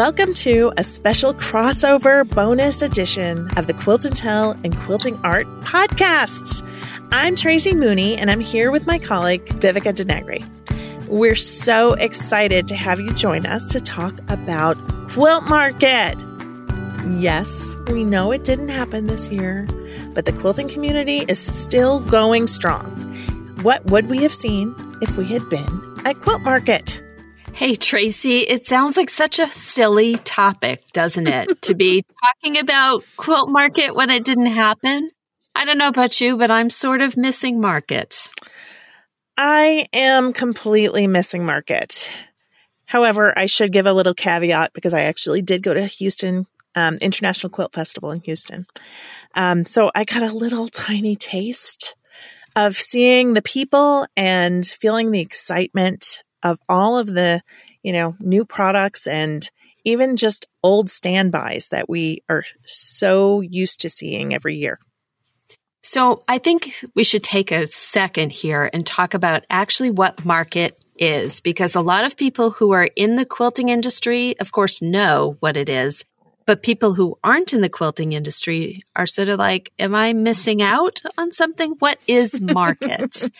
Welcome to a special crossover bonus edition of the Quilt and Tell and Quilting Art podcasts. I'm Tracy Mooney, and I'm here with my colleague, Vivika DeNegre. We're so excited to have you join us to talk about Quilt Market. Yes, we know it didn't happen this year, but the quilting community is still going strong. What would we have seen if we had been at Quilt Market? Hey, Tracy, it sounds like such a silly topic, doesn't it? to be talking about quilt market when it didn't happen. I don't know about you, but I'm sort of missing market. I am completely missing market. However, I should give a little caveat because I actually did go to Houston um, International Quilt Festival in Houston. Um, so I got a little tiny taste of seeing the people and feeling the excitement of all of the, you know, new products and even just old standbys that we are so used to seeing every year. So I think we should take a second here and talk about actually what market is because a lot of people who are in the quilting industry, of course, know what it is. But people who aren't in the quilting industry are sort of like, am I missing out on something? What is market?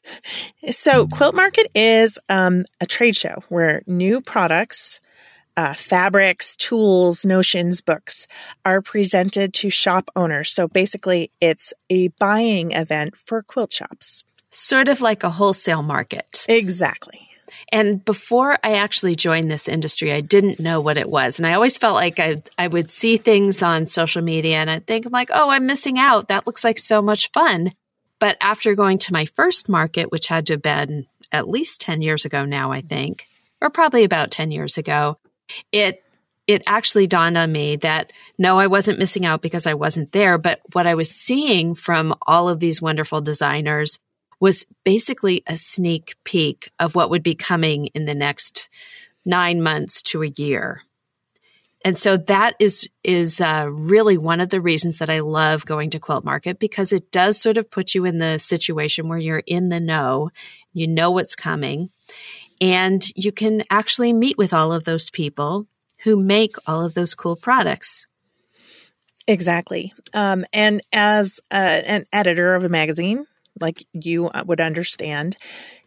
so, Quilt Market is um, a trade show where new products, uh, fabrics, tools, notions, books are presented to shop owners. So, basically, it's a buying event for quilt shops. Sort of like a wholesale market. Exactly. And before I actually joined this industry, I didn't know what it was. And I always felt like I, I would see things on social media and I'd think, I'm like, oh, I'm missing out. That looks like so much fun. But after going to my first market, which had to have been at least 10 years ago now, I think, or probably about 10 years ago, it it actually dawned on me that no, I wasn't missing out because I wasn't there, but what I was seeing from all of these wonderful designers was basically a sneak peek of what would be coming in the next nine months to a year. And so that is is uh, really one of the reasons that I love going to Quilt Market because it does sort of put you in the situation where you're in the know, you know what's coming, and you can actually meet with all of those people who make all of those cool products. Exactly. Um, and as uh, an editor of a magazine, like you uh, would understand.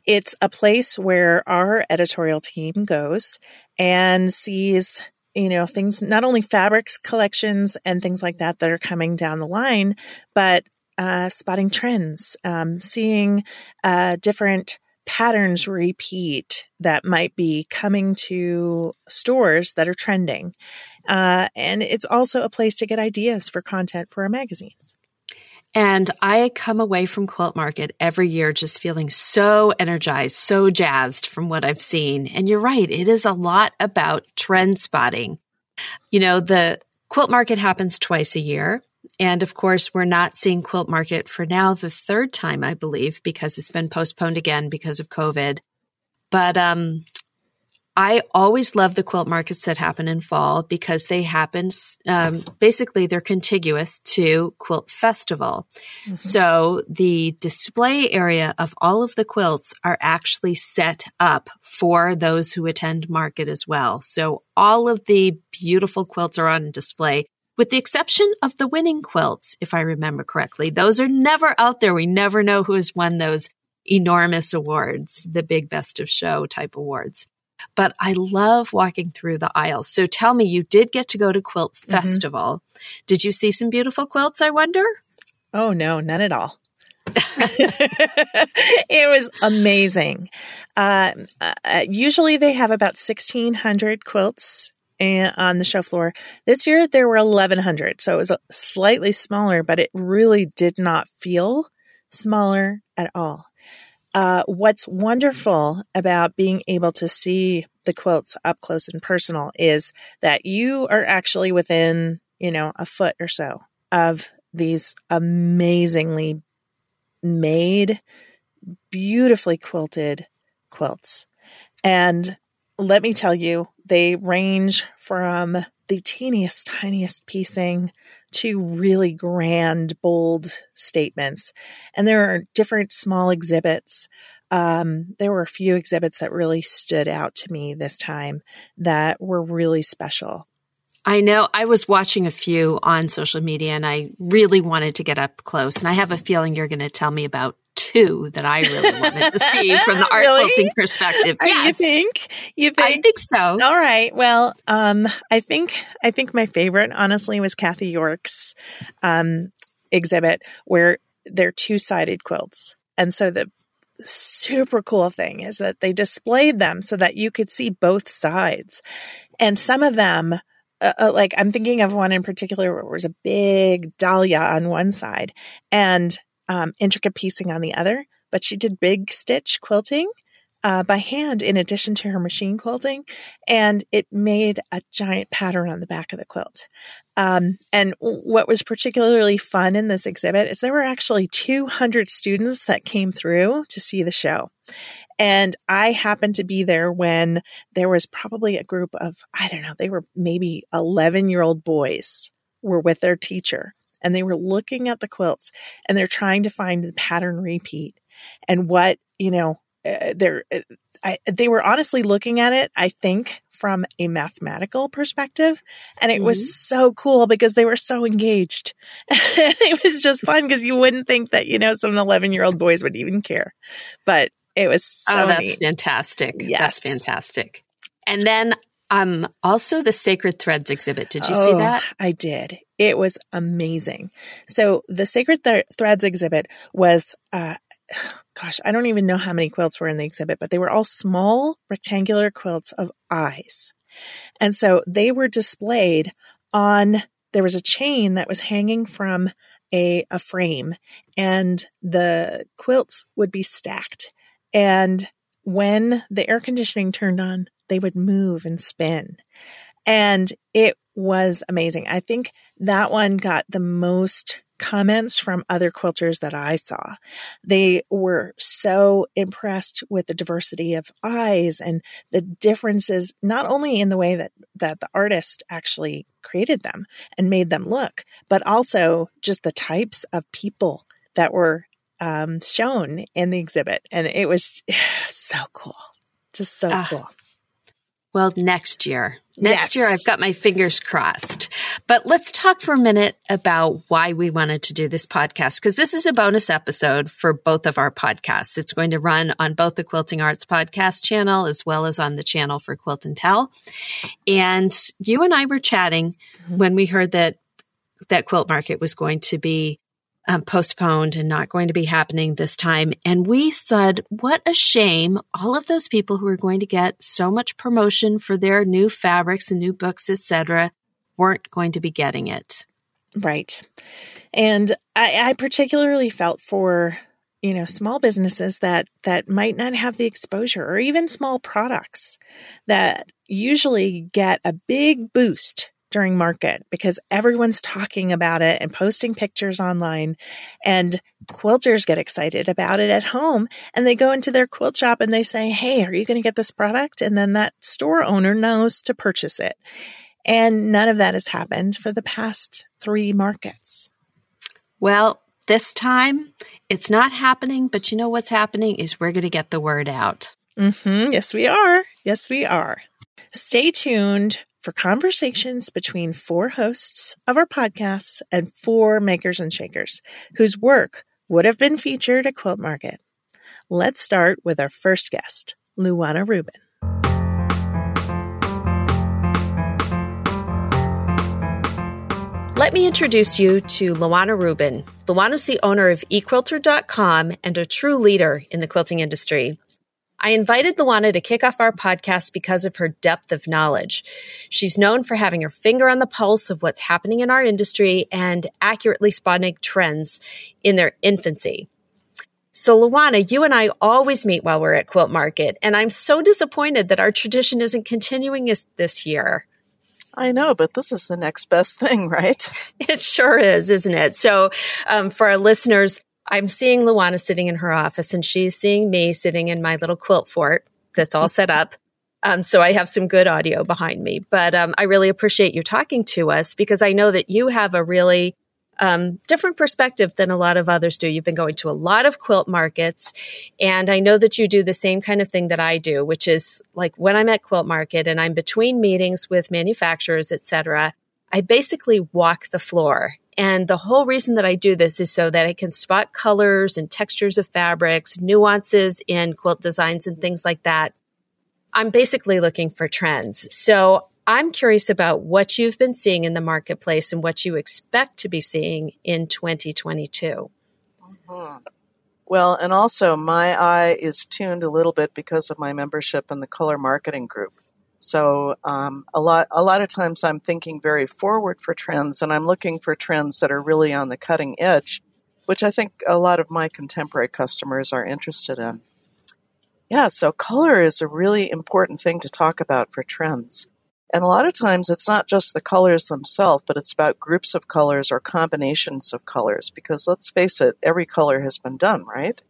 It's a place where our editorial team goes and sees, you know, things, not only fabrics collections and things like that that are coming down the line, but uh, spotting trends, um, seeing uh, different patterns repeat that might be coming to stores that are trending. Uh, and it's also a place to get ideas for content for our magazines. And I come away from Quilt Market every year just feeling so energized, so jazzed from what I've seen. And you're right, it is a lot about trend spotting. You know, the Quilt Market happens twice a year. And of course, we're not seeing Quilt Market for now the third time, I believe, because it's been postponed again because of COVID. But um, I always love the quilt markets that happen in fall because they happen, um, basically, they're contiguous to Quilt Festival. Mm-hmm. So the display area of all of the quilts are actually set up for those who attend market as well. So all of the beautiful quilts are on display. With the exception of the winning quilts, if I remember correctly, those are never out there. We never know who has won those enormous awards, the big best of show type awards but I love walking through the aisles. So tell me, you did get to go to Quilt mm-hmm. Festival. Did you see some beautiful quilts, I wonder? Oh, no, none at all. it was amazing. Uh, uh, usually they have about 1,600 quilts on the show floor. This year there were 1,100, so it was slightly smaller, but it really did not feel smaller at all. Uh, what's wonderful about being able to see the quilts up close and personal is that you are actually within, you know, a foot or so of these amazingly made, beautifully quilted quilts. And let me tell you, they range from the teeniest, tiniest piecing to really grand, bold statements. And there are different small exhibits um, there were a few exhibits that really stood out to me this time that were really special. I know I was watching a few on social media and I really wanted to get up close. And I have a feeling you're going to tell me about two that I really wanted to see from the art really? quilting perspective. Yes. You think? You think? I think so. All right. Well, um, I think I think my favorite, honestly, was Kathy York's um, exhibit where they're two sided quilts, and so the super cool thing is that they displayed them so that you could see both sides, and some of them. Uh, uh like I'm thinking of one in particular where it was a big dahlia on one side and um, intricate piecing on the other, but she did big stitch quilting uh, by hand in addition to her machine quilting, and it made a giant pattern on the back of the quilt. Um, and what was particularly fun in this exhibit is there were actually 200 students that came through to see the show. And I happened to be there when there was probably a group of, I don't know, they were maybe 11 year old boys were with their teacher and they were looking at the quilts and they're trying to find the pattern repeat and what, you know, uh, they're, uh, I, they were honestly looking at it, I think, from a mathematical perspective. And it mm-hmm. was so cool because they were so engaged. it was just fun because you wouldn't think that, you know, some 11 year old boys would even care. But it was so Oh, that's neat. fantastic. Yes. That's fantastic. And then um also the Sacred Threads exhibit. Did you oh, see that? I did. It was amazing. So the Sacred Th- Threads exhibit was, uh, gosh, I don't even know how many quilts were in the exhibit, but they were all small rectangular quilts of eyes. And so they were displayed on, there was a chain that was hanging from a, a frame and the quilts would be stacked. And when the air conditioning turned on, they would move and spin. And it was amazing. I think that one got the most comments from other quilters that I saw. They were so impressed with the diversity of eyes and the differences, not only in the way that, that the artist actually created them and made them look, but also just the types of people that were um, shown in the exhibit. And it was so cool. Just so uh, cool. Well, next year. Next Yes. year, I've got my fingers crossed. But let's talk for a minute about why we wanted to do this podcast, because this is a bonus episode for both of our podcasts. It's going to run on both the Quilting Arts podcast channel as well as on the channel for Quilt and Tell. And you and I were chatting mm-hmm. when we heard that that quilt market was going to be um, postponed and not going to be happening this time. And we said, what a shame. All of those people who are going to get so much promotion for their new fabrics and new books, etc., weren't going to be getting it. Right. And I, I particularly felt for you know small businesses that that might not have the exposure or even small products that usually get a big boost during market because everyone's talking about it and posting pictures online and quilters get excited about it at home and they go into their quilt shop and they say hey are you going to get this product and then that store owner knows to purchase it and none of that has happened for the past three markets Well, this time it's not happening, but you know what's happening is we're going to get the word out. hmm Yes, we are. Yes, we are. Stay tuned for conversations between four hosts of our podcasts and four makers and shakers whose work would have been featured at Quilt Market. Let's start with our first guest, Luana Rubin. Let me introduce you to Luana Rubin. Luana's the owner of equilter.com and a true leader in the quilting industry. I invited Luana to kick off our podcast because of her depth of knowledge. She's known for having her finger on the pulse of what's happening in our industry and accurately spotting trends in their infancy. So, Luana, you and I always meet while we're at Quilt Market, and I'm so disappointed that our tradition isn't continuing this, year. I know, but this is the next best thing, right? It sure is, isn't it? So, um, for our listeners, I'm seeing Luana sitting in her office, and she's seeing me sitting in my little quilt fort that's all set up. Um, so I have some good audio behind me. But um, I really appreciate you talking to us because I know that you have a really um, different perspective than a lot of others do. You've been going to a lot of quilt markets, and I know that you do the same kind of thing that I do, which is like when I'm at quilt market and I'm between meetings with manufacturers, etc. I basically walk the floor. And the whole reason that I do this is so that I can spot colors and textures of fabrics, nuances in quilt designs and things like that. I'm basically looking for trends. So I'm curious about what you've been seeing in the marketplace and what you expect to be seeing in 2022. Mm-hmm. Well, and also my eye is tuned a little bit because of my membership in the color marketing group. So um, a lot a lot of times I'm thinking very forward for trends, and I'm looking for trends that are really on the cutting edge, which I think a lot of my contemporary customers are interested in. Yeah, so color is a really important thing to talk about for trends. And a lot of times it's not just the colors themselves, but it's about groups of colors or combinations of colors. Because let's face it, every color has been done, right?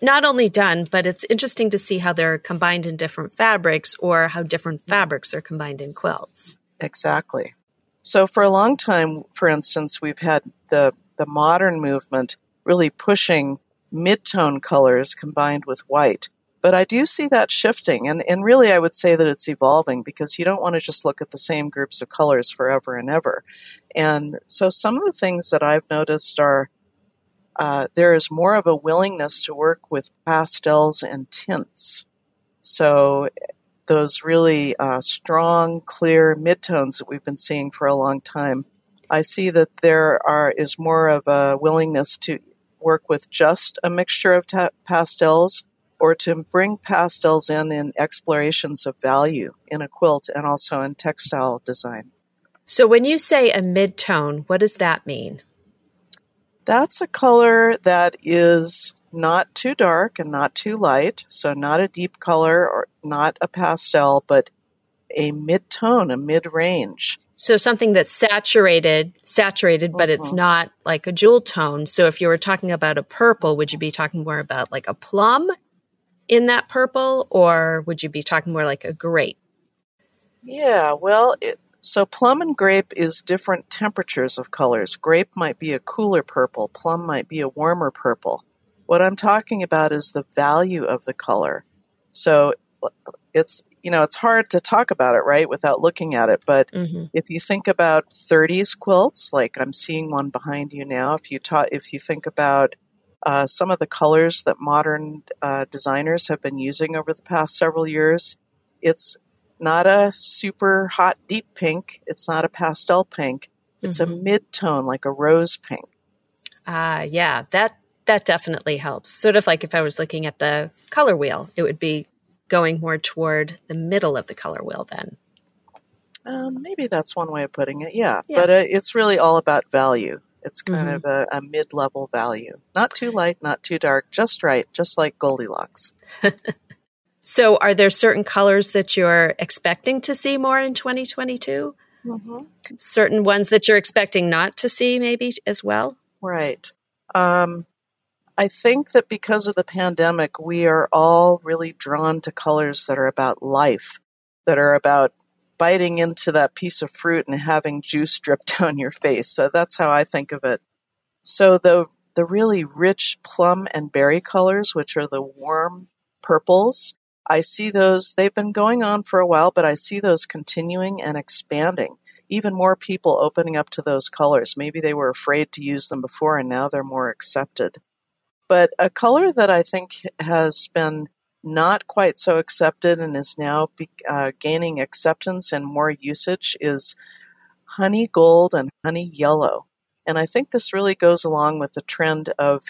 Not only done, but it's interesting to see how they're combined in different fabrics or how different fabrics are combined in quilts. Exactly. So for a long time, for instance, we've had the the modern movement really pushing mid-tone colors combined with white. But I do see that shifting and, and really I would say that it's evolving because you don't want to just look at the same groups of colors forever and ever. And so some of the things that I've noticed are uh, there is more of a willingness to work with pastels and tints. So those really uh, strong, clear midtones that we've been seeing for a long time, I see that there are is more of a willingness to work with just a mixture of ta- pastels or to bring pastels in in explorations of value in a quilt and also in textile design. So when you say a mid-tone, what does that mean? That's a color that is not too dark and not too light, so not a deep color or not a pastel, but a mid tone, a mid range. So something that's saturated, saturated, but it's mm-hmm. not like a jewel tone. So if you were talking about a purple, would you be talking more about like a plum in that purple, or would you be talking more like a grape? Yeah, well, it, so plum and grape is different temperatures of colors. Grape might be a cooler purple, plum might be a warmer purple. What I'm talking about is the value of the color. So it's you know it's hard to talk about it right without looking at it but mm-hmm. if you think about 30s quilts like i'm seeing one behind you now if you ta- if you think about uh, some of the colors that modern uh, designers have been using over the past several years it's not a super hot deep pink. It's not a pastel pink. It's mm-hmm. a mid tone, like a rose pink. Ah, uh, yeah, that that definitely helps. Sort of like if I was looking at the color wheel, it would be going more toward the middle of the color wheel then. Um, maybe that's one way of putting it. Yeah, yeah. but uh, it's really all about value. It's kind mm-hmm. of a, a mid-level value, not too light, not too dark, just right, just like Goldilocks. So, are there certain colors that you're expecting to see more in 2022? Mm-hmm. Certain ones that you're expecting not to see, maybe as well? Right. Um, I think that because of the pandemic, we are all really drawn to colors that are about life, that are about biting into that piece of fruit and having juice drip down your face. So that's how I think of it. So the the really rich plum and berry colors, which are the warm purples, I see those, they've been going on for a while, but I see those continuing and expanding. Even more people opening up to those colors. Maybe they were afraid to use them before and now they're more accepted. But a color that I think has been not quite so accepted and is now be, uh, gaining acceptance and more usage is honey gold and honey yellow. And I think this really goes along with the trend of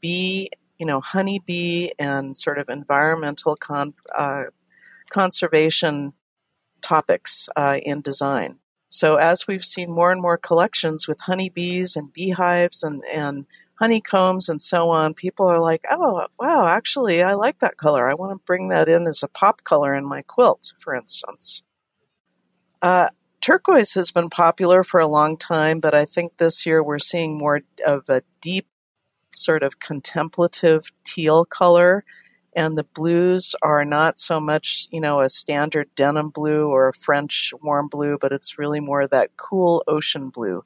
bee you know, honeybee and sort of environmental con- uh, conservation topics uh, in design. So as we've seen more and more collections with honeybees and beehives and, and honeycombs and so on, people are like, oh, wow, actually, I like that color. I want to bring that in as a pop color in my quilt, for instance. Uh, turquoise has been popular for a long time, but I think this year we're seeing more of a deep sort of contemplative teal color. And the blues are not so much, you know, a standard denim blue or a French warm blue, but it's really more that cool ocean blue.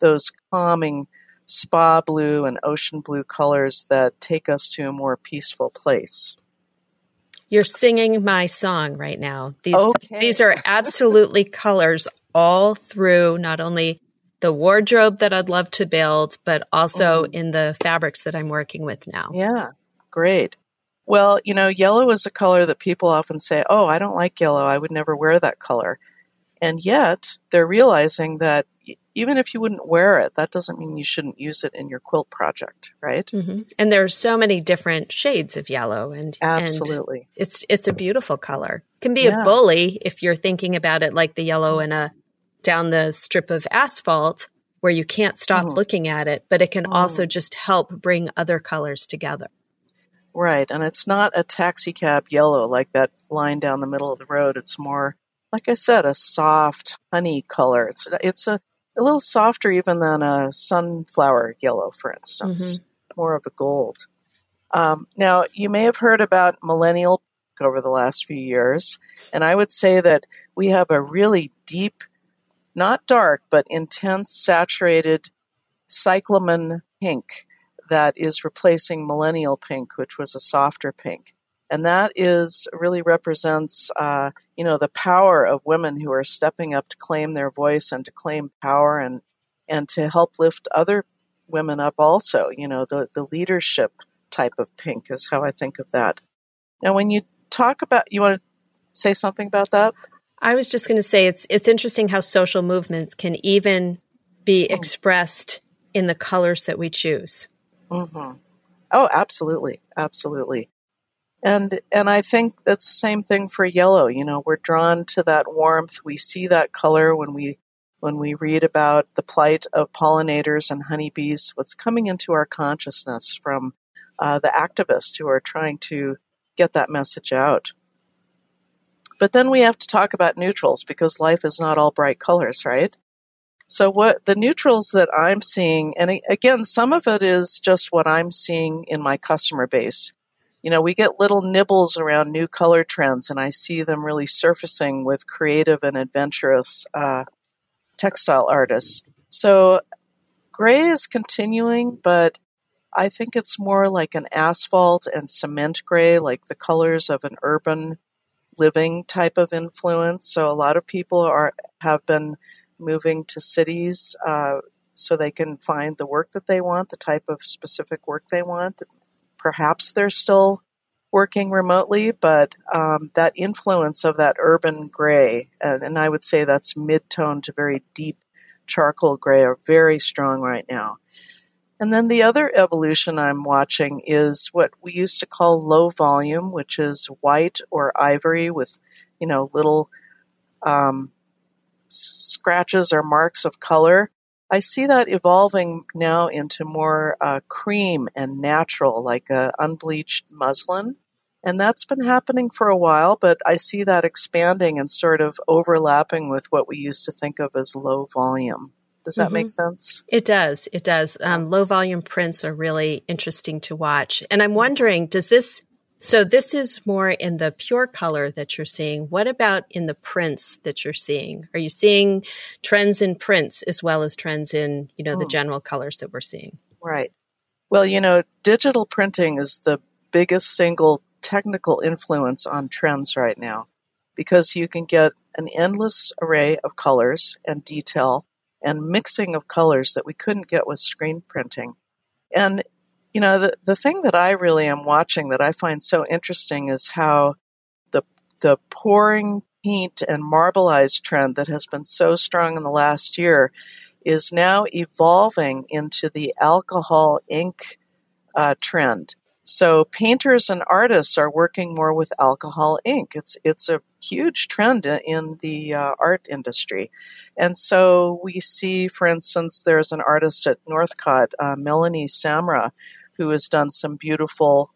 Those calming, spa blue and ocean blue colors that take us to a more peaceful place. You're singing my song right now. These okay. these are absolutely colors all through not only the wardrobe that I'd love to build, but also mm. in the fabrics that I'm working with now. Yeah, great. Well, you know, yellow is a color that people often say, "Oh, I don't like yellow. I would never wear that color." And yet, they're realizing that even if you wouldn't wear it, that doesn't mean you shouldn't use it in your quilt project, right? Mm-hmm. And there's so many different shades of yellow, and absolutely, and it's it's a beautiful color. It can be yeah. a bully if you're thinking about it like the yellow in a down the strip of asphalt where you can't stop mm. looking at it, but it can mm. also just help bring other colors together. Right, and it's not a taxi cab yellow like that line down the middle of the road. It's more, like I said, a soft honey color. It's it's a a little softer even than a sunflower yellow, for instance, mm-hmm. more of a gold. Um, now, you may have heard about millennial over the last few years, and I would say that we have a really deep, not dark, but intense, saturated cyclamen pink that is replacing millennial pink, which was a softer pink. And that is really represents uh, you know the power of women who are stepping up to claim their voice and to claim power and and to help lift other women up also. You know the the leadership type of pink is how i think of that. Now when you talk about you want to say something about that i was just going to say it's it's interesting how social movements can even be mm. expressed in the colors that we choose mm-hmm. oh absolutely absolutely and and I think that's the same thing for yellow. You know, we're drawn to that warmth. We see that color when we when we read about the plight of pollinators and honeybees. What's coming into our consciousness from uh, the activists who are trying to get that message out. But then we have to talk about neutrals because life is not all bright colors, right? So what the neutrals that I'm seeing, and again, some of it is just what I'm seeing in my customer base you know, we get little nibbles around new color trends, and I see them really surfacing with creative and adventurous uh, textile artists. So, gray is continuing, but I think it's more like an asphalt and cement gray, like the colors of an urban living type of influence. So, a lot of people are have been moving to cities uh, so they can find the work that they want, the type of specific work they want, perhaps they're still working remotely, but um, that influence of that urban gray, and, and I would say that's mid tone to very deep charcoal gray, are very strong right now. And then the other evolution I'm watching is what we used to call low volume, which is white or ivory with, you know, little um, scratches or marks of color. I see that evolving now into more uh, cream and natural, like a unbleached muslin. And that's been happening for a while, but I see that expanding and sort of overlapping with what we used to think of as low volume. Does that mm-hmm. make sense? It does. It does. Um, low volume prints are really interesting to watch. And I'm wondering, does this so this is more in the pure color that you're seeing. What about in the prints that you're seeing? Are you seeing trends in prints as well as trends in, you know, the hmm. general colors that we're seeing? Right. Well, you know, digital printing is the biggest single technical influence on trends right now because you can get an endless array of colors and detail and mixing of colors that we couldn't get with screen printing. And you know, the, the thing that I really am watching that I find so interesting is how the the pouring paint and marbleized trend that has been so strong in the last year is now evolving into the alcohol ink uh, trend. So painters and artists are working more with alcohol ink. It's it's a huge trend in the uh, art industry, and so we see, for instance, there's an artist at Northcott, uh, Melanie Samra, who has done some beautiful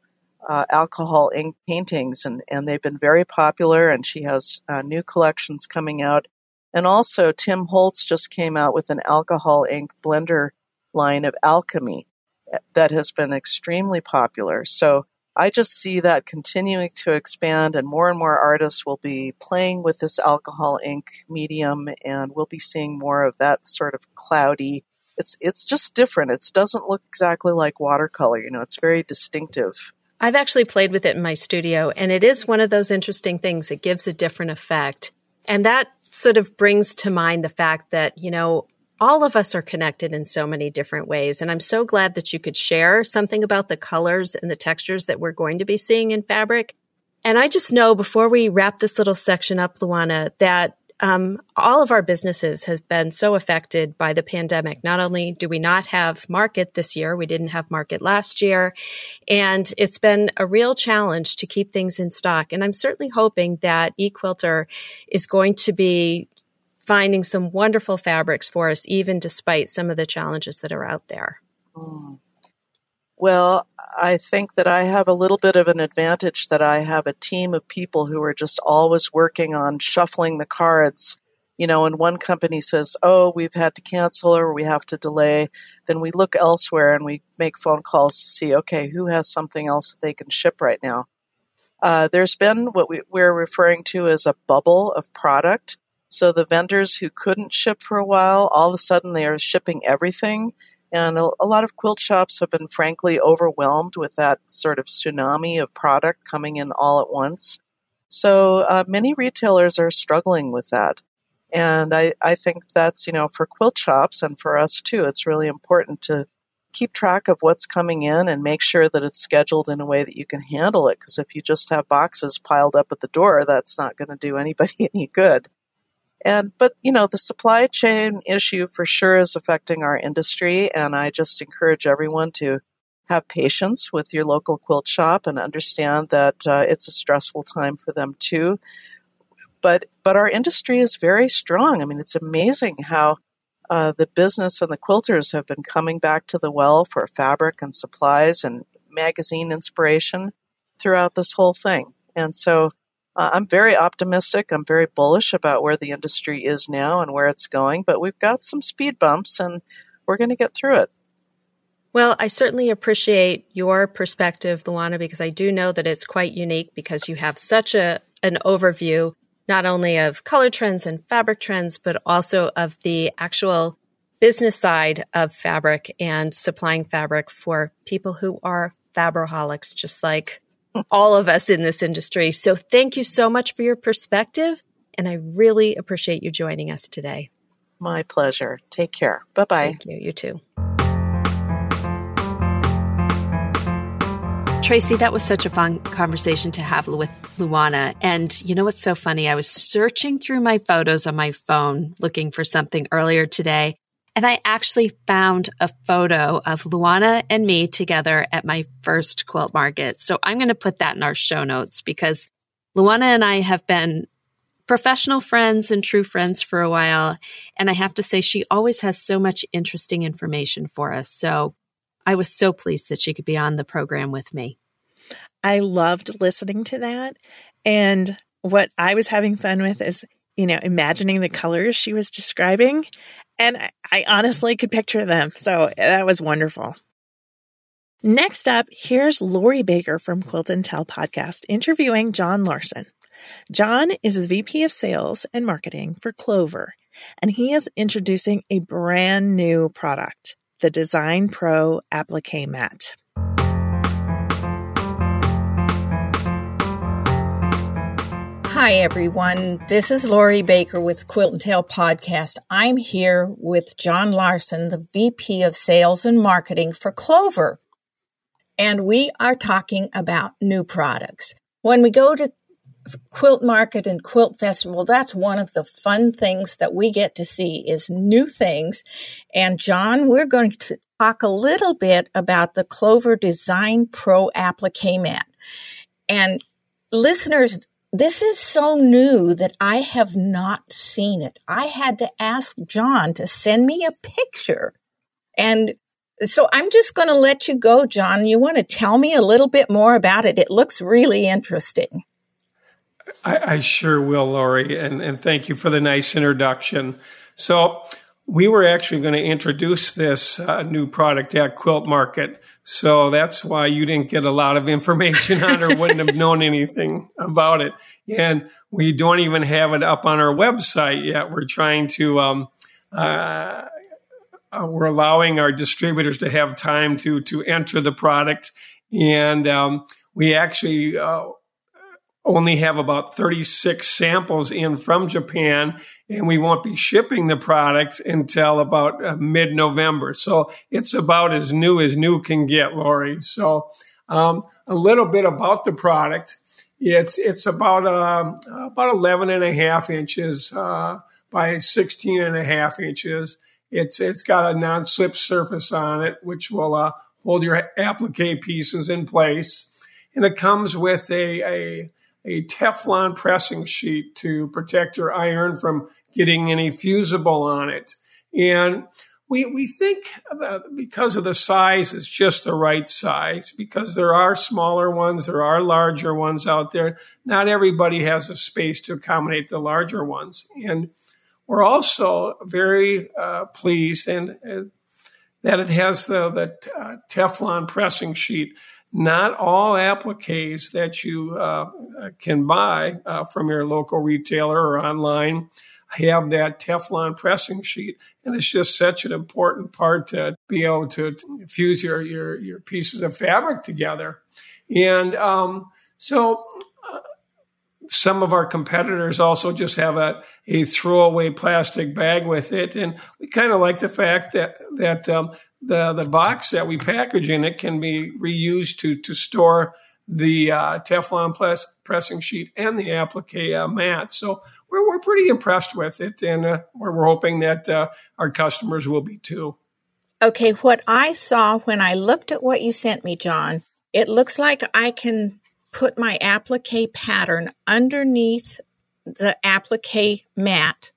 uh, alcohol ink paintings, and, and they've been very popular. And she has uh, new collections coming out. And also, Tim Holtz just came out with an alcohol ink blender line of alchemy that has been extremely popular. So I just see that continuing to expand, and more and more artists will be playing with this alcohol ink medium, and we'll be seeing more of that sort of cloudy it's it's just different. It doesn't look exactly like watercolor. You know, it's very distinctive. I've actually played with it in my studio, and it is one of those interesting things. It gives a different effect. And that sort of brings to mind the fact that, you know, all of us are connected in so many different ways. And I'm so glad that you could share something about the colors and the textures that we're going to be seeing in fabric. And I just know before we wrap this little section up, Luana, that um, all of our businesses have been so affected by the pandemic. Not only do we not have market this year, we didn't have market last year, and it's been a real challenge to keep things in stock. And I'm certainly hoping that eQuilter is going to be finding some wonderful fabrics for us, even despite some of the challenges that are out there. Mm. Well, I think that I have a little bit of an advantage that I have a team of people who are just always working on shuffling the cards. You know, when one company says, oh, we've had to cancel or we have to delay, then we look elsewhere and we make phone calls to see, okay, who has something else that they can ship right now. Uh, there's been what we, we're referring to as a bubble of product. So the vendors who couldn't ship for a while, all of a sudden they are shipping everything and a, a, lot of quilt shops have been frankly overwhelmed with that sort of tsunami of product coming in all at once. So uh, many retailers are struggling with that. And I, I think that's, you know, for quilt shops and for us too, it's really important to keep track of what's coming in and make sure that it's scheduled in a way that you can handle it. Because if you just have boxes piled up at the door, that's not going to do anybody any good. And, but, you know, the supply chain issue for sure is affecting our industry. And I just encourage everyone to have patience with your local quilt shop and understand that uh, it's a stressful time for them too. But, but our industry is very strong. I mean, it's amazing how uh, the business and the quilters have been coming back to the well for fabric and supplies and magazine inspiration throughout this whole thing. And so uh, I'm very optimistic. I'm very bullish about where the industry is now and where it's going, but we've got some speed bumps and we're going to get through it. Well, I certainly appreciate your perspective, Luana, because I do know that it's quite unique because you have such a an overview not only of color trends and fabric trends, but also of the actual business side of fabric and supplying fabric for people who are fabriholics, just like all of us in this industry. So thank you so much for your perspective. And I really appreciate you joining us today. My pleasure. Take care. Bye bye. Thank you. You too. Tracy, that was such a fun conversation to have with Luana. And you know what's so funny? I was searching through my photos on my phone looking for something earlier today, and I actually found a photo of Luana and me together at my first quilt market. So I'm going to put that in our show notes because Luana and I have been professional friends and true friends for a while. And I have to say, she always has so much interesting information for us. So I was so pleased that she could be on the program with me. I loved listening to that. And what I was having fun with is you know, imagining the colors she was describing. And I honestly could picture them. So that was wonderful. Next up, here's Lori Baker from Quilt and Tell podcast interviewing John Larson. John is the VP of Sales and Marketing for Clover, and he is introducing a brand new product, the Design Pro Applique Mat. Hi, everyone. This is Lori Baker with Quilt and Tell Podcast. I'm here with John Larson, the VP of Sales and Marketing for Clover. And we are talking about new products. When we go to Quilt Market and Quilt Festival, that's one of the fun things that we get to see is new things. And John, we're going to talk a little bit about the Clover Design Pro Applique Mat. And listeners, this is so new that I have not seen it. I had to ask John to send me a picture. And so I'm just going to let you go, John. You want to tell me a little bit more about it? It looks really interesting. I, I sure will, Lori. And, and thank you for the nice introduction. So, we were actually going to introduce this uh, new product at Quilt Market. So that's why you didn't get a lot of information on or wouldn't have known anything about it. And we don't even have it up on our website yet. We're trying to um, uh, uh, we're allowing our distributors to have time to to enter the product, and um, we actually uh, only have about 36 samples in from Japan, and we won't be shipping the product until about uh, mid November. So it's about as new as new can get, Lori. So um, a little bit about the product. It's it's about uh, about 11 and a half inches uh, by 16 and a half inches. It's it's got a non-slip surface on it, which will uh, hold your applique pieces in place, and it comes with a, a a Teflon pressing sheet to protect your iron from getting any fusible on it. And we, we think because of the size, it's just the right size because there are smaller ones, there are larger ones out there. Not everybody has a space to accommodate the larger ones. And we're also very uh, pleased and, uh, that it has the, the uh, Teflon pressing sheet not all appliques that you uh, can buy uh, from your local retailer or online have that Teflon pressing sheet. And it's just such an important part to be able to fuse your, your, your pieces of fabric together. And um, so uh, some of our competitors also just have a, a throwaway plastic bag with it. And we kind of like the fact that, that um, the the box that we package in it can be reused to to store the uh, Teflon press, pressing sheet and the applique uh, mat. So we're we're pretty impressed with it, and uh, we're, we're hoping that uh, our customers will be too. Okay, what I saw when I looked at what you sent me, John, it looks like I can put my applique pattern underneath the applique mat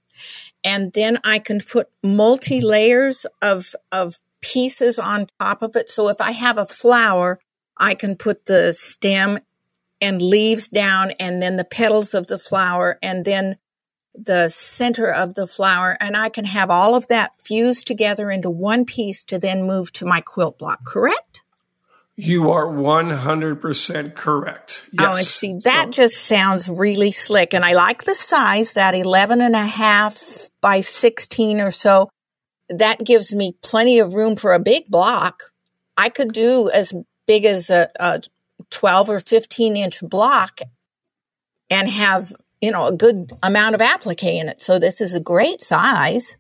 and then I can put multi layers of of pieces on top of it. So if I have a flower, I can put the stem and leaves down and then the petals of the flower and then the center of the flower. And I can have all of that fused together into one piece to then move to my quilt block, correct? You are 100% correct. Yes. Oh, and see, that so, just sounds really slick. And I like the size, that 11 and a half by 16 or so that gives me plenty of room for a big block. I could do as big as a, a 12 or 15 inch block and have, you know, a good amount of applique in it. So this is a great size.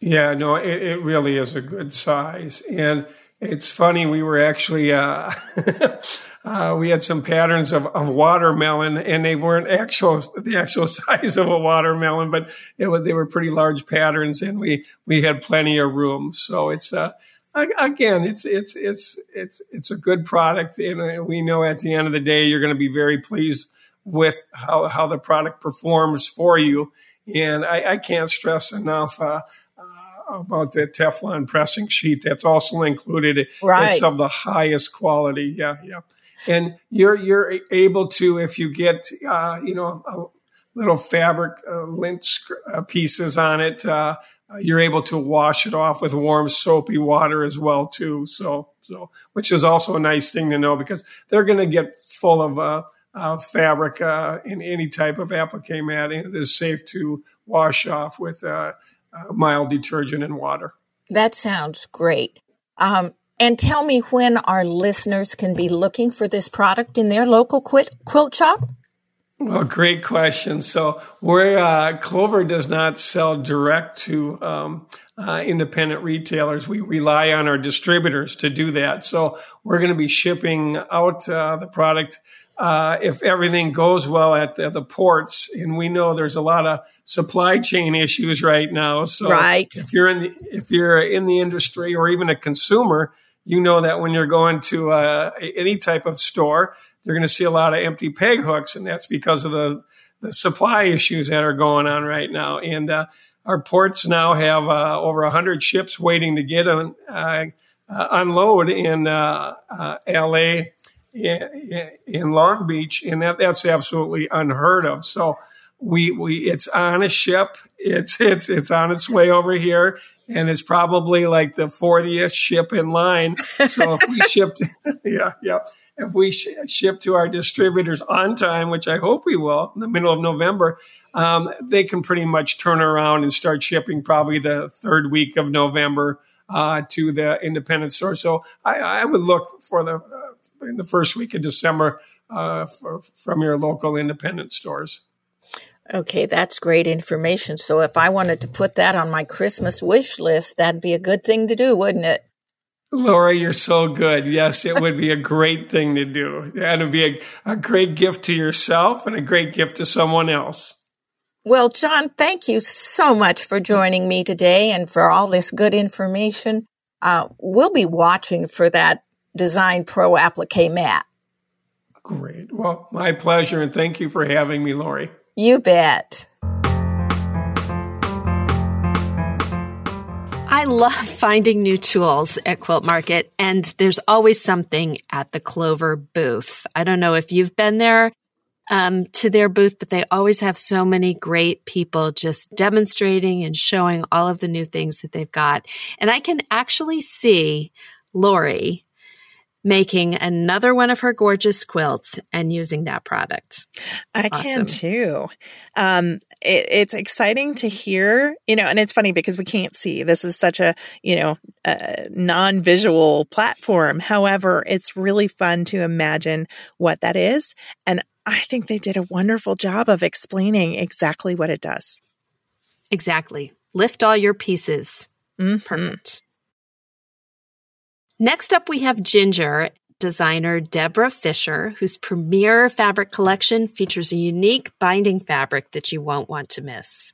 Yeah, no, it, it really is a good size. And it's funny, we were actually, uh, uh, we had some patterns of, of watermelon and they weren't actual, the actual size of a watermelon, but it was, they were pretty large patterns and we, we had plenty of room. So it's, uh, again, it's, it's, it's, it's, it's a good product. And uh, we know at the end of the day, you're going to be very pleased with how, how the product performs for you. And I, I can't stress enough, uh, about the Teflon pressing sheet that's also included. Right. It's of the highest quality. Yeah, yeah. And you're you're able to if you get uh, you know little fabric uh, lint uh, pieces on it, uh, you're able to wash it off with warm soapy water as well too. So so which is also a nice thing to know because they're going to get full of uh, uh, fabric uh, in any type of applique mat. It is safe to wash off with uh, uh, mild detergent and water. That sounds great. Um, and tell me when our listeners can be looking for this product in their local quilt, quilt shop? Well, great question. So, we're uh, Clover does not sell direct to um, uh, independent retailers. We rely on our distributors to do that. So, we're going to be shipping out uh, the product uh, if everything goes well at the, the, ports, and we know there's a lot of supply chain issues right now. So right. if you're in the if you're in the industry or even a consumer, you know that when you're going to uh, any type of store, you're going to see a lot of empty peg hooks, and that's because of the the supply issues that are going on right now. And uh, our ports now have uh, over 100 ships waiting to get on, uh, uh, unload in LA in Long Beach, and that that's absolutely unheard of. So we we it's on a ship. It's it's it's on its way over here, and it's probably like the 40th ship in line. So if we shipped, yeah, yeah, if we sh- ship to our distributors on time, which I hope we will, in the middle of November, um, they can pretty much turn around and start shipping probably the third week of November uh, to the independent store. So I, I would look for the uh, in the first week of December uh, for, from your local independent stores. Okay, that's great information. So if I wanted to put that on my Christmas wish list, that'd be a good thing to do, wouldn't it? Laura, you're so good. Yes, it would be a great thing to do. And it'd be a, a great gift to yourself and a great gift to someone else. Well, John, thank you so much for joining me today and for all this good information. Uh, we'll be watching for that Design Pro applique mat. Great. Well, my pleasure, and thank you for having me, Lori. You bet. I love finding new tools at Quilt Market, and there's always something at the Clover booth. I don't know if you've been there um, to their booth, but they always have so many great people just demonstrating and showing all of the new things that they've got. And I can actually see Lori making another one of her gorgeous quilts and using that product. I awesome. can too. Um, it, it's exciting to hear, you know, and it's funny because we can't see. This is such a, you know, a non-visual platform. However, it's really fun to imagine what that is. And I think they did a wonderful job of explaining exactly what it does. Exactly. Lift all your pieces. Mm-hmm. Perfect. Next up, we have Ginger designer Deborah Fisher, whose premier fabric collection features a unique binding fabric that you won't want to miss.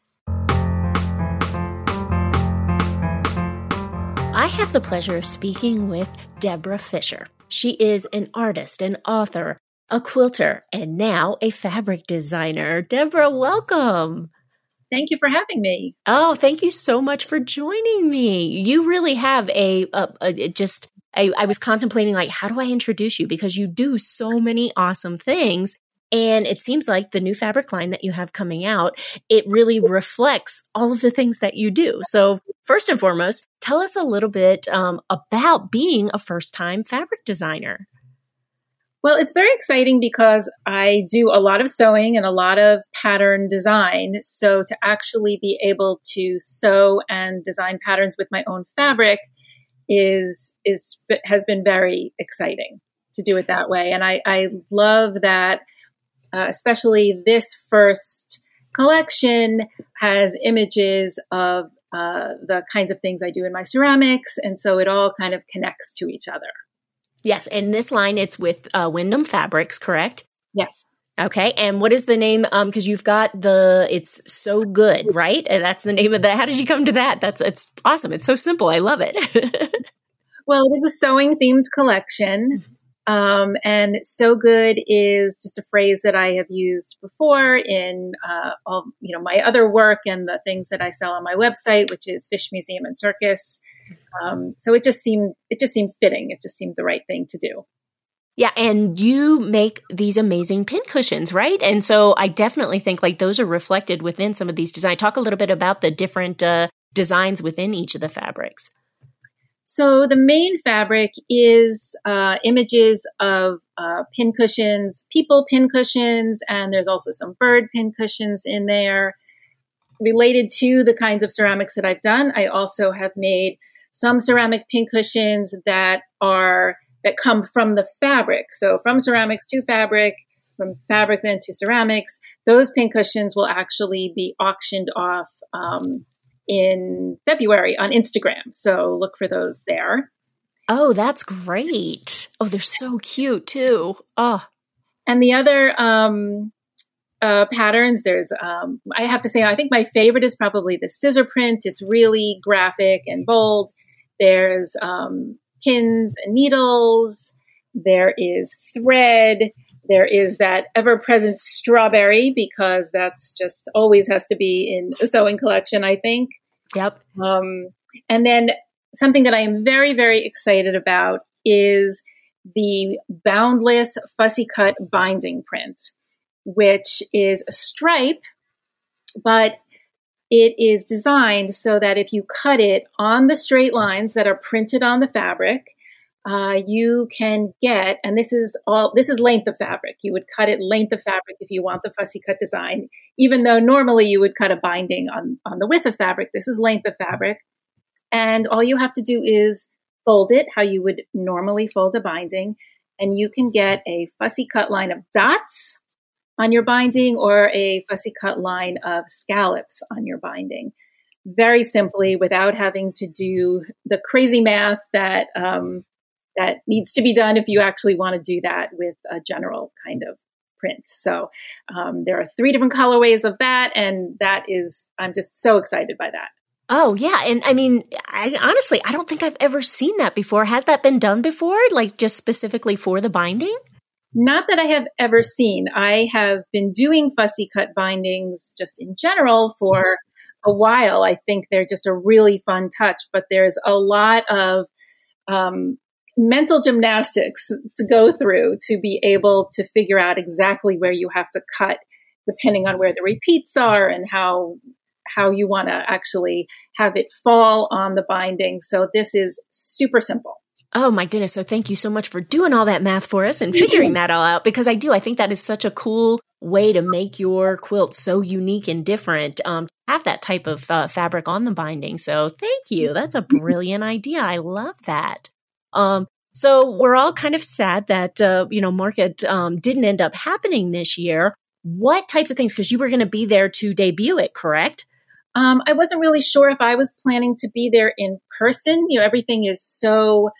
I have the pleasure of speaking with Deborah Fisher. She is an artist, an author, a quilter, and now a fabric designer. Deborah, welcome. Thank you for having me. Oh, thank you so much for joining me. You really have a, a, a just I, I was contemplating like how do I introduce you because you do so many awesome things and it seems like the new fabric line that you have coming out, it really reflects all of the things that you do. So first and foremost, tell us a little bit um, about being a first time fabric designer. Well, it's very exciting because I do a lot of sewing and a lot of pattern design. So to actually be able to sew and design patterns with my own fabric is is has been very exciting to do it that way. And I, I love that, uh, especially this first collection has images of uh, the kinds of things I do in my ceramics, and so it all kind of connects to each other. Yes, and this line it's with uh, Windham Fabrics, correct? Yes. Okay, and what is the name? Um, because you've got the it's so good, right? And that's the name of the. How did you come to that? That's it's awesome. It's so simple. I love it. well, it is a sewing themed collection, um, and so good is just a phrase that I have used before in uh, all you know my other work and the things that I sell on my website, which is Fish Museum and Circus. Um, so it just seemed it just seemed fitting. It just seemed the right thing to do. Yeah, and you make these amazing pin cushions, right? And so I definitely think like those are reflected within some of these designs. Talk a little bit about the different uh, designs within each of the fabrics. So the main fabric is uh, images of uh, pin cushions, people pin cushions, and there's also some bird pin cushions in there. Related to the kinds of ceramics that I've done, I also have made some ceramic pin cushions that are that come from the fabric. So from ceramics to fabric, from fabric then to ceramics, those pin cushions will actually be auctioned off um, in February on Instagram. So look for those there. Oh, that's great. Oh, they're so cute too. Oh. And the other um, uh, patterns, there's, um, I have to say, I think my favorite is probably the scissor print. It's really graphic and bold. There's um, pins and needles. There is thread. There is that ever present strawberry because that's just always has to be in a sewing collection, I think. Yep. Um, and then something that I am very, very excited about is the boundless fussy cut binding print, which is a stripe, but it is designed so that if you cut it on the straight lines that are printed on the fabric, uh, you can get, and this is all, this is length of fabric. You would cut it length of fabric if you want the fussy cut design, even though normally you would cut a binding on, on the width of fabric. This is length of fabric. And all you have to do is fold it how you would normally fold a binding. And you can get a fussy cut line of dots on your binding or a fussy cut line of scallops on your binding. Very simply, without having to do the crazy math that um, that needs to be done if you actually want to do that with a general kind of print. So um, there are three different colorways of that, and that is I'm just so excited by that. Oh yeah, and I mean, I honestly I don't think I've ever seen that before. Has that been done before, like just specifically for the binding? Not that I have ever seen. I have been doing fussy cut bindings just in general for a while. I think they're just a really fun touch, but there's a lot of um, mental gymnastics to go through to be able to figure out exactly where you have to cut depending on where the repeats are and how how you want to actually have it fall on the binding so this is super simple Oh my goodness. So thank you so much for doing all that math for us and figuring that all out because I do. I think that is such a cool way to make your quilt so unique and different. Um, have that type of uh, fabric on the binding. So thank you. That's a brilliant idea. I love that. Um, so we're all kind of sad that, uh, you know, market, um, didn't end up happening this year. What types of things? Cause you were going to be there to debut it, correct? Um, I wasn't really sure if I was planning to be there in person. You know, everything is so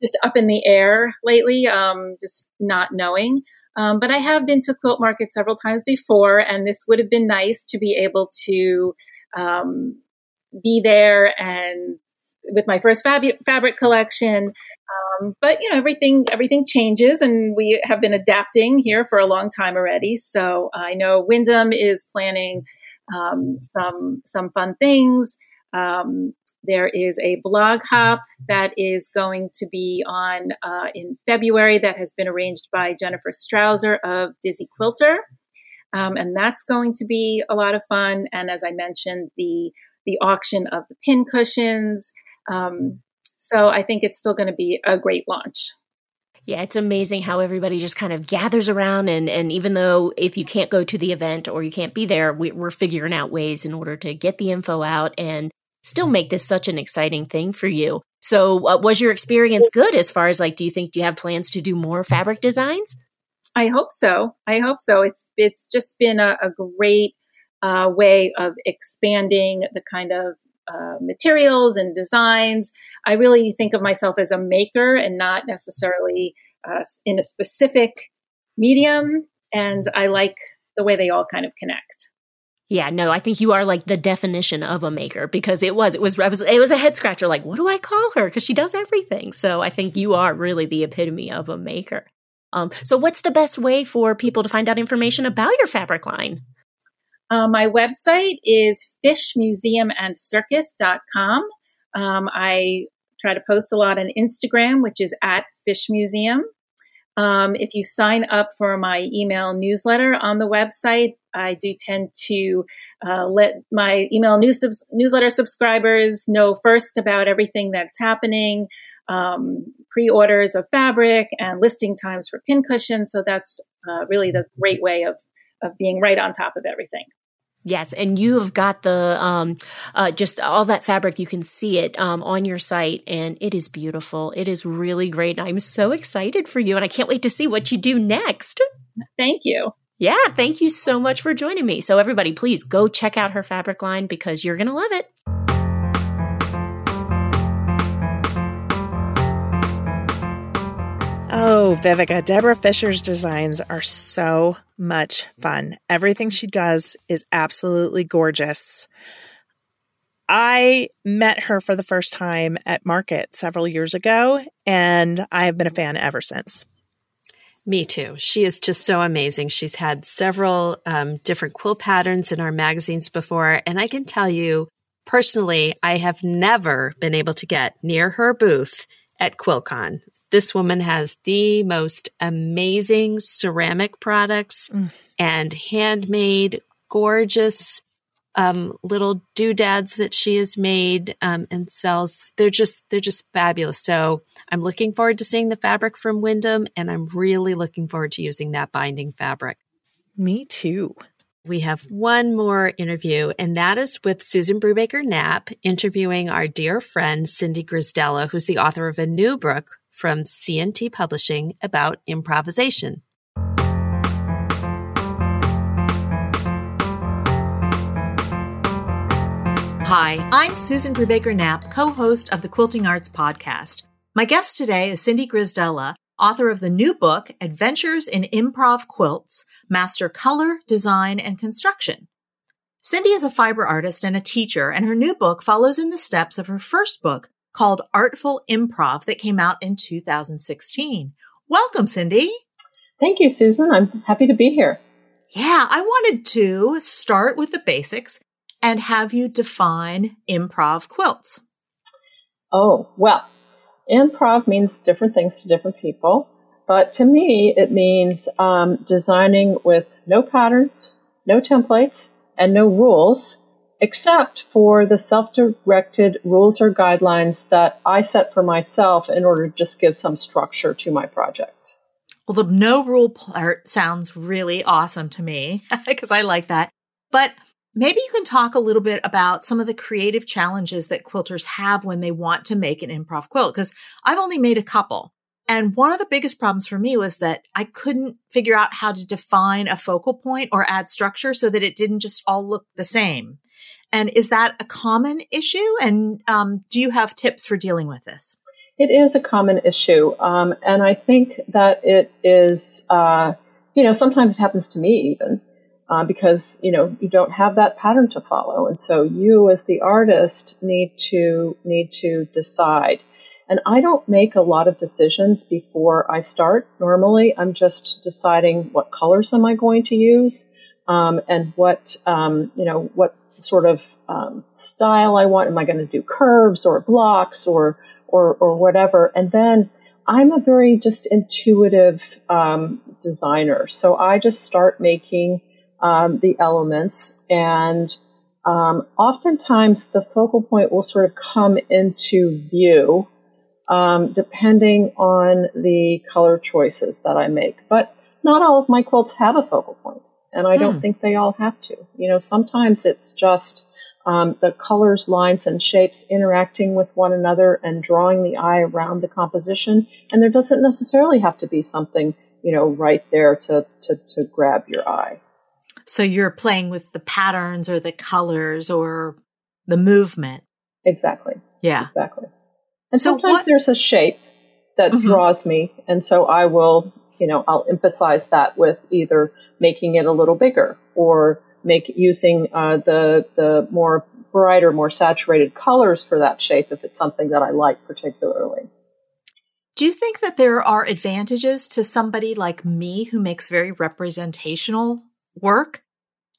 just up in the air lately, um, just not knowing. Um, but I have been to quilt market several times before, and this would have been nice to be able to um, be there and with my first fab- fabric collection. Um, but you know, everything everything changes, and we have been adapting here for a long time already. So I know Windham is planning um, some some fun things. Um, there is a blog hop that is going to be on uh, in February that has been arranged by Jennifer Strauser of Dizzy Quilter. Um, and that's going to be a lot of fun. And as I mentioned, the the auction of the pin cushions. Um, so I think it's still going to be a great launch. Yeah, it's amazing how everybody just kind of gathers around, and and even though if you can't go to the event or you can't be there, we, are figuring out ways in order to get the info out and still make this such an exciting thing for you. So, uh, was your experience good as far as like, do you think do you have plans to do more fabric designs? I hope so. I hope so. It's it's just been a, a great uh, way of expanding the kind of uh, materials and designs. I really think of myself as a maker and not necessarily uh, in a specific medium. And I like the way they all kind of connect. Yeah, no, I think you are like the definition of a maker because it was, it was, it was, it was a head scratcher. Like, what do I call her? Because she does everything. So I think you are really the epitome of a maker. Um, so what's the best way for people to find out information about your fabric line? Uh, my website is fishmuseumandcircus.com. Um, I try to post a lot on Instagram, which is at Fish Museum. Um, if you sign up for my email newsletter on the website, I do tend to uh, let my email news newsletter subscribers know first about everything that's happening, um, pre orders of fabric, and listing times for pincushion. So that's uh, really the great way of, of being right on top of everything. Yes, and you have got the um, uh, just all that fabric. You can see it um, on your site, and it is beautiful. It is really great. I'm so excited for you, and I can't wait to see what you do next. Thank you. Yeah, thank you so much for joining me. So, everybody, please go check out her fabric line because you're going to love it. Oh, Vivika, Deborah Fisher's designs are so much fun. Everything she does is absolutely gorgeous. I met her for the first time at Market several years ago, and I have been a fan ever since. Me too. She is just so amazing. She's had several um, different quill patterns in our magazines before, and I can tell you personally, I have never been able to get near her booth at QuiltCon. This woman has the most amazing ceramic products mm. and handmade, gorgeous um, little doodads that she has made um, and sells. They're just they're just fabulous. So I'm looking forward to seeing the fabric from Windham, and I'm really looking forward to using that binding fabric. Me too. We have one more interview, and that is with Susan Brubaker Knapp interviewing our dear friend Cindy Grisdela, who's the author of a new book from C&T Publishing about improvisation. Hi, I'm Susan Brubaker Knapp, co host of the Quilting Arts Podcast. My guest today is Cindy Grisdela, author of the new book, Adventures in Improv Quilts Master Color, Design, and Construction. Cindy is a fiber artist and a teacher, and her new book follows in the steps of her first book called Artful Improv that came out in 2016. Welcome, Cindy. Thank you, Susan. I'm happy to be here. Yeah, I wanted to start with the basics and have you define improv quilts. Oh, well, improv means different things to different people. But to me, it means um, designing with no patterns, no templates, and no rules, except for the self-directed rules or guidelines that I set for myself in order to just give some structure to my project. Well, the no rule part sounds really awesome to me because I like that. But Maybe you can talk a little bit about some of the creative challenges that quilters have when they want to make an improv quilt, because I've only made a couple. And one of the biggest problems for me was that I couldn't figure out how to define a focal point or add structure so that it didn't just all look the same. And is that a common issue? And um, do you have tips for dealing with this? It is a common issue. Um, and I think that it is, uh, you know, sometimes it happens to me even uh, because you know you don't have that pattern to follow, and so you as the artist need to need to decide. And I don't make a lot of decisions before I start. Normally, I'm just deciding what colors am I going to use, um, and what um, you know what sort of um, style I want. Am I going to do curves or blocks or or or whatever? And then I'm a very just intuitive um, designer, so I just start making um, the elements, and um, oftentimes the focal point will sort of come into view um, depending on the color choices that I make. But not all of my quilts have a focal point, and I don't hmm. think they all have to. You know, sometimes it's just um, the colors, lines, and shapes interacting with one another and drawing the eye around the composition. And there doesn't necessarily have to be something, you know, right there to, to, to grab your eye. So you're playing with the patterns or the colors or the movement. Exactly. Yeah. Exactly. And so sometimes what, there's a shape that mm-hmm. draws me. And so I will, you know, I'll emphasize that with either making it a little bigger or make using uh, the, the more brighter, more saturated colors for that shape if it's something that I like particularly. Do you think that there are advantages to somebody like me who makes very representational work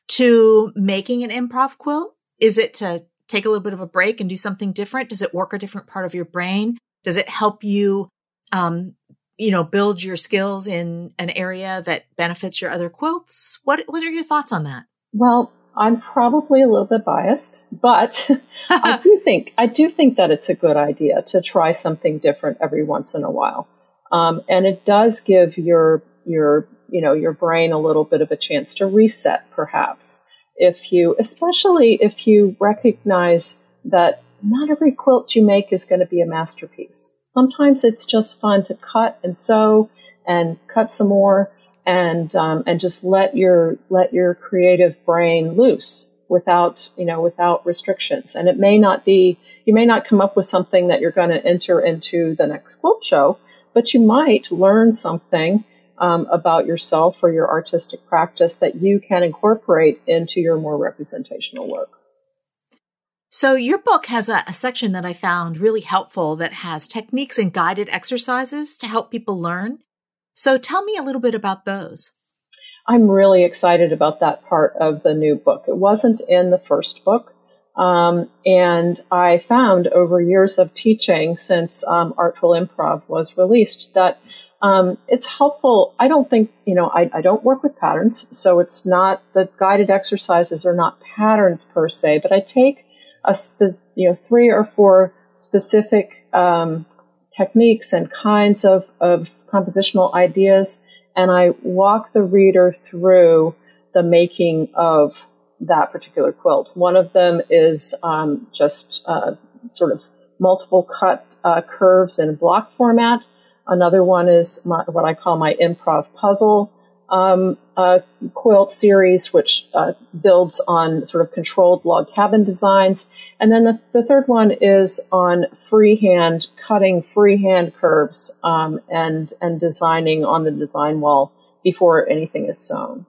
to making an improv quilt? Is it to take a little bit of a break and do something different? Does it work a different part of your brain? Does it help you, um, you know, build your skills in an area that benefits your other quilts? What What are your thoughts on that? Well, I'm probably a little bit biased, but I do think I do think that it's a good idea to try something different every once in a while, um, and it does give your your you know, your brain a little bit of a chance to reset, perhaps. If you, especially if you recognize that not every quilt you make is going to be a masterpiece. Sometimes it's just fun to cut and sew and cut some more and um, and just let your let your creative brain loose without you know without restrictions. And it may not be you may not come up with something that you're going to enter into the next quilt show, but you might learn something um, about yourself or your artistic practice that you can incorporate into your more representational work. So, your book has a, a, section that I found really helpful that has techniques and guided exercises to help people learn. So, tell me a little bit about those. I'm really excited about that part of the new book. It wasn't in the first book. Um, and I found over years of teaching since um, Artful Improv was released that um, it's helpful. I don't think, you know, I, I don't work with patterns, so it's not, the guided exercises are not patterns per se, but I take a, spe- you know, three or four specific um, techniques and kinds of, of compositional ideas, and I walk the reader through the making of that particular quilt. One of them is um, just uh, sort of multiple cut uh, curves in block format. Another one is my, what I call my improv puzzle um, uh, quilt series, which uh, builds on sort of controlled log cabin designs. And then the, the third one is on freehand cutting freehand curves um, and and designing on the design wall before anything is sewn.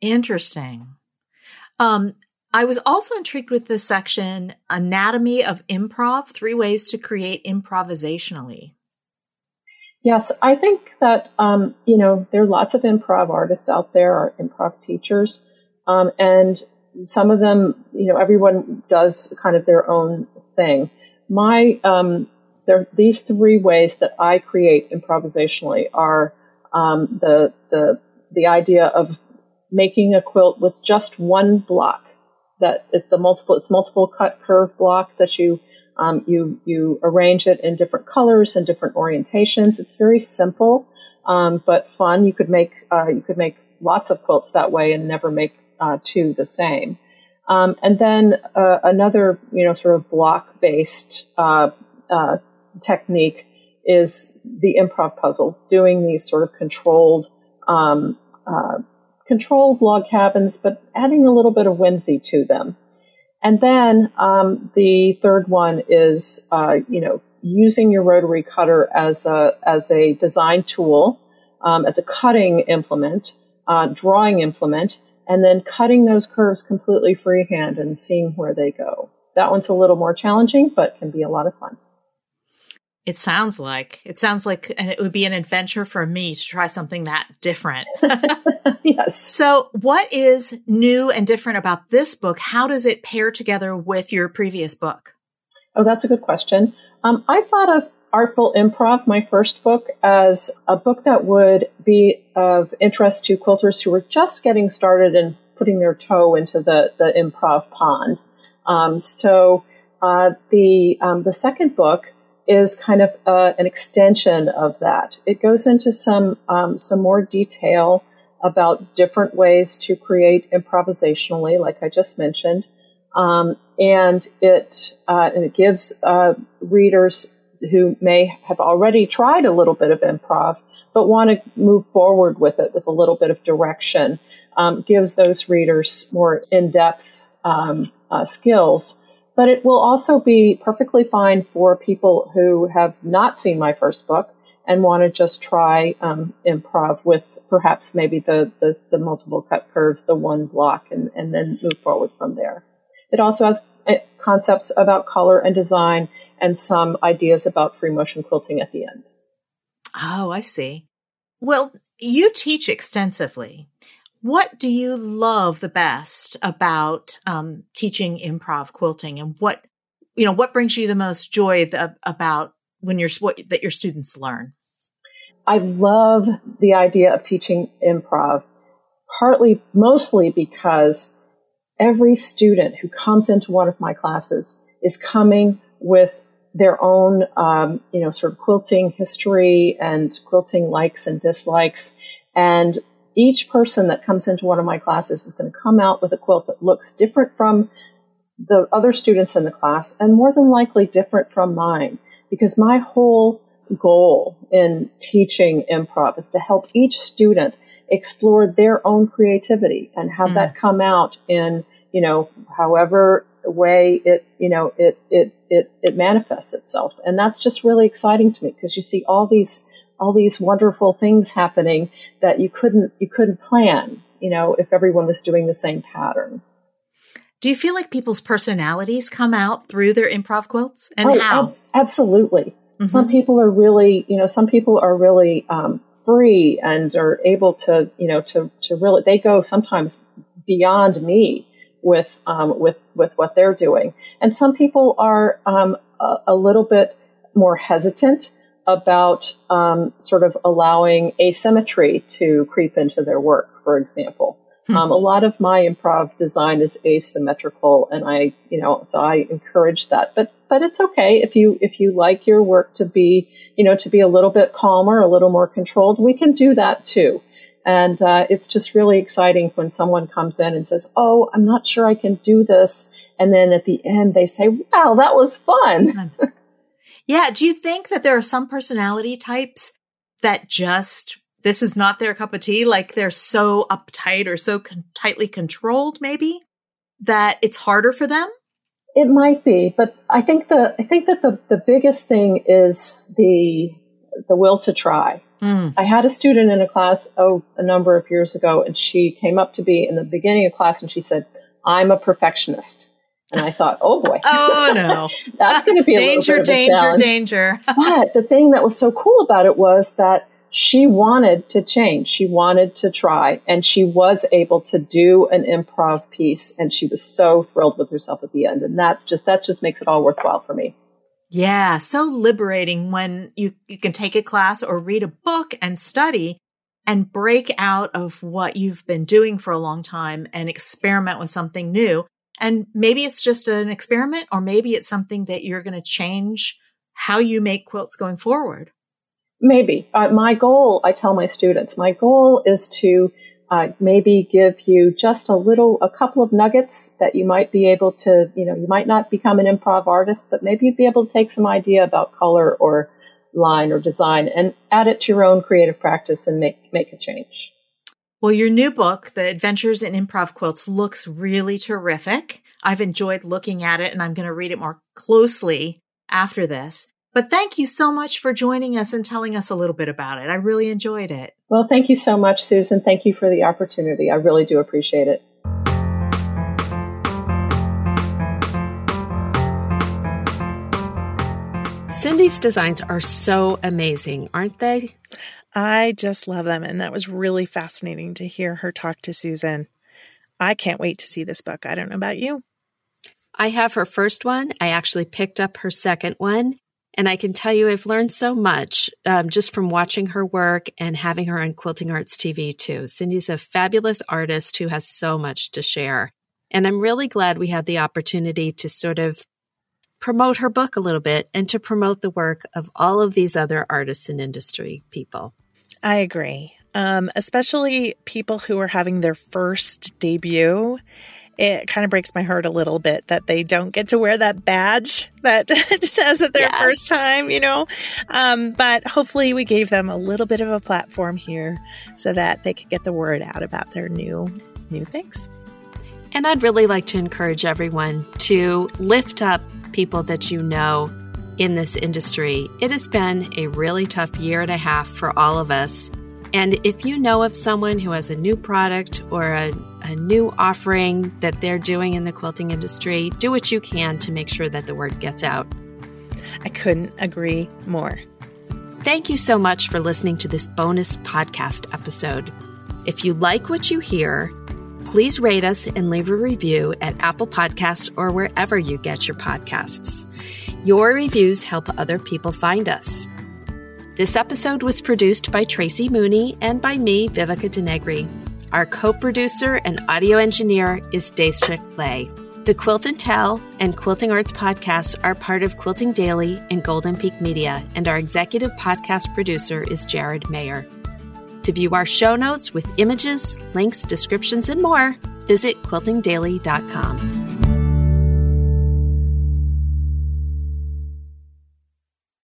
Interesting. Um, I was also intrigued with this section, Anatomy of Improv, three ways to create improvisationally. Yes, I think that, um, you know, there are lots of improv artists out there, or improv teachers, um, and some of them, you know, everyone does kind of their own thing. My, um, there, these three ways that I create improvisationally are um, the, the, the idea of making a quilt with just one block that it's the multiple, it's multiple cut curve block that you um, you you arrange it in different colors and different orientations. It's very simple, um, but fun. You could make uh, you could make lots of quilts that way and never make uh, two the same. Um, and then uh, another you know sort of block based uh, uh, technique is the improv puzzle, doing these sort of controlled um, uh, controlled log cabins, but adding a little bit of whimsy to them. And then um, the third one is, uh, you know, using your rotary cutter as a as a design tool, um, as a cutting implement, uh, drawing implement, and then cutting those curves completely freehand and seeing where they go. That one's a little more challenging, but can be a lot of fun. It sounds like it sounds like and it would be an adventure for me to try something that different. yes. So, what is new and different about this book? How does it pair together with your previous book? Oh, that's a good question. Um, I thought of Artful Improv, my first book, as a book that would be of interest to quilters who were just getting started and putting their toe into the, the improv pond. Um, so uh, the um, the second book is kind of uh, an extension of that. It goes into some um, some more detail about different ways to create improvisationally, like I just mentioned, um, and it uh, and it gives uh, readers who may have already tried a little bit of improv but want to move forward with it with a little bit of direction um, gives those readers more in-depth um, uh, skills but it will also be perfectly fine for people who have not seen my first book and want to just try um, improv with perhaps maybe the, the, the, multiple cut curves, the one block, and, and then move forward from there. It also has uh, concepts about color and design and some ideas about free motion quilting at the end. Oh, I see. Well, you teach extensively. What do you love the best about um, teaching improv quilting, and what you know what brings you the most joy about when you're what that your students learn? I love the idea of teaching improv, partly, mostly because every student who comes into one of my classes is coming with their own, um, you know, sort of quilting history and quilting likes and dislikes. And each person that comes into one of my classes is going to come out with a quilt that looks different from the other students in the class and more than likely different from mine because my whole goal in teaching improv is to help each student explore their own creativity and have mm. that come out in you know however way it you know it it it, it manifests itself and that's just really exciting to me because you see all these all these wonderful things happening that you couldn't you couldn't plan, you know, if everyone was doing the same pattern. Do you feel like people's personalities come out through their improv quilts, and oh, how? Ab- absolutely. Mm-hmm. Some people are really, you know, some people are really um, free and are able to, you know, to to really. They go sometimes beyond me with um, with with what they're doing, and some people are um, a, a little bit more hesitant about um, sort of allowing asymmetry to creep into their work, for example. Hmm. Um, a lot of my improv design is asymmetrical, and I, you know, so I encourage that. But but it's okay if you if you like your work to be, you know, to be a little bit calmer, a little more controlled. We can do that too. And uh, it's just really exciting when someone comes in and says, Oh, I'm not sure I can do this. And then at the end, they say, Wow, that was fun. yeah. Do you think that there are some personality types that just, this is not their cup of tea? Like they're so uptight or so con- tightly controlled, maybe, that it's harder for them? It might be, but I think the I think that the, the biggest thing is the the will to try. Mm. I had a student in a class oh a number of years ago, and she came up to me in the beginning of class and she said, "I'm a perfectionist." And I thought, oh boy. oh no. That's going to be a danger, danger, of a challenge. danger. but the thing that was so cool about it was that she wanted to change. She wanted to try and she was able to do an improv piece and she was so thrilled with herself at the end. And that's just, that just makes it all worthwhile for me. Yeah. So liberating when you, you can take a class or read a book and study and break out of what you've been doing for a long time and experiment with something new. And maybe it's just an experiment or maybe it's something that you're going to change how you make quilts going forward. Maybe. Uh, my goal, I tell my students, my goal is to uh, maybe give you just a little, a couple of nuggets that you might be able to, you know, you might not become an improv artist, but maybe you'd be able to take some idea about color or line or design and add it to your own creative practice and make, make a change. Well, your new book, The Adventures in Improv Quilts, looks really terrific. I've enjoyed looking at it and I'm going to read it more closely after this. But thank you so much for joining us and telling us a little bit about it. I really enjoyed it. Well, thank you so much, Susan. Thank you for the opportunity. I really do appreciate it. Cindy's designs are so amazing, aren't they? I just love them. And that was really fascinating to hear her talk to Susan. I can't wait to see this book. I don't know about you. I have her first one. I actually picked up her second one. And I can tell you, I've learned so much um, just from watching her work and having her on Quilting Arts TV too. Cindy's a fabulous artist who has so much to share. And I'm really glad we had the opportunity to sort of promote her book a little bit and to promote the work of all of these other artists and industry people. I agree. Um, especially people who are having their first debut it kind of breaks my heart a little bit that they don't get to wear that badge that says that their yes. first time, you know. Um, but hopefully, we gave them a little bit of a platform here so that they could get the word out about their new new things. And I'd really like to encourage everyone to lift up people that you know in this industry. It has been a really tough year and a half for all of us. And if you know of someone who has a new product or a a new offering that they're doing in the quilting industry, do what you can to make sure that the word gets out. I couldn't agree more. Thank you so much for listening to this bonus podcast episode. If you like what you hear, please rate us and leave a review at Apple Podcasts or wherever you get your podcasts. Your reviews help other people find us. This episode was produced by Tracy Mooney and by me, Vivika DeNegre. Our co producer and audio engineer is Daisha Clay. The Quilt and Tell and Quilting Arts podcasts are part of Quilting Daily and Golden Peak Media, and our executive podcast producer is Jared Mayer. To view our show notes with images, links, descriptions, and more, visit quiltingdaily.com.